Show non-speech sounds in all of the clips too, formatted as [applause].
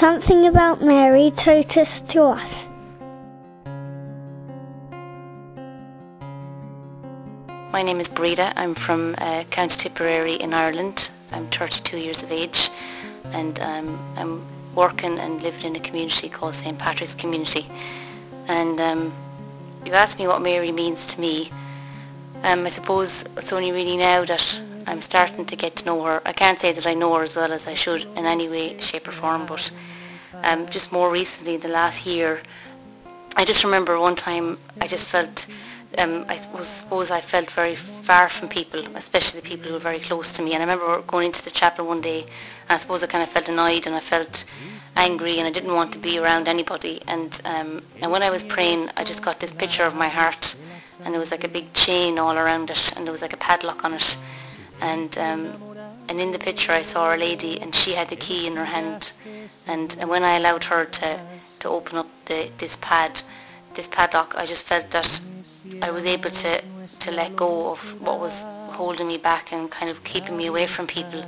something about Mary taught us to us. My name is Breda. I'm from uh, County Tipperary in Ireland. I'm 32 years of age and um, I'm working and living in a community called St. Patrick's Community. And um, you asked me what Mary means to me. Um, I suppose it's only really now that I'm starting to get to know her. I can't say that I know her as well as I should in any way, shape or form, but um, just more recently, the last year, I just remember one time I just felt um, I suppose, I felt very far from people, especially the people who were very close to me. And I remember going into the chapel one day, and I suppose I kind of felt annoyed and I felt angry and I didn't want to be around anybody. And um, and when I was praying, I just got this picture of my heart, and there was like a big chain all around it, and there was like a padlock on it. And um, and in the picture, I saw a lady, and she had the key in her hand. And, and when I allowed her to to open up the this pad, this padlock, I just felt that I was able to, to let go of what was holding me back and kind of keeping me away from people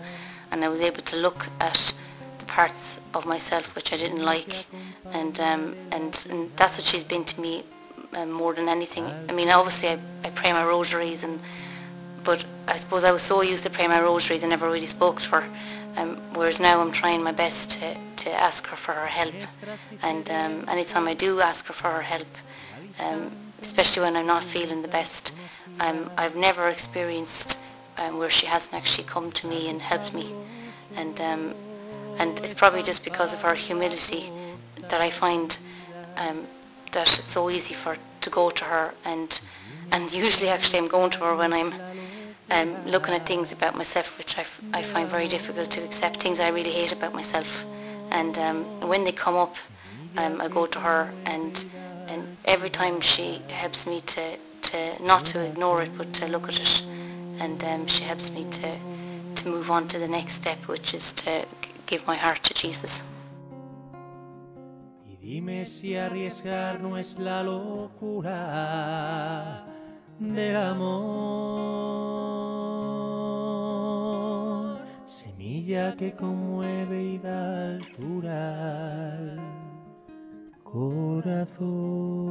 and I was able to look at the parts of myself which I didn't like and um, and, and that's what she's been to me um, more than anything. I mean obviously I, I pray my rosaries and but I suppose I was so used to praying my rosaries I never really spoke to her um, whereas now I'm trying my best to, to ask her for her help and um, anytime I do ask her for her help um, especially when I'm not feeling the best. Um, I've never experienced um, where she hasn't actually come to me and helped me. And, um, and it's probably just because of her humility that I find that it's so easy for to go to her and and [laughs] usually actually I'm going to her when I'm um, looking at things about myself which I, I find very difficult to accept, things I really hate about myself. And um, when they come up, um, I go to her and and every time she helps me to, to not to ignore it but to look at it and um, she helps me to, to move on to the next step which is to give my heart to Jesus. Dime si arriesgar no es la locura del amor, semilla que conmueve y da altura. corazón.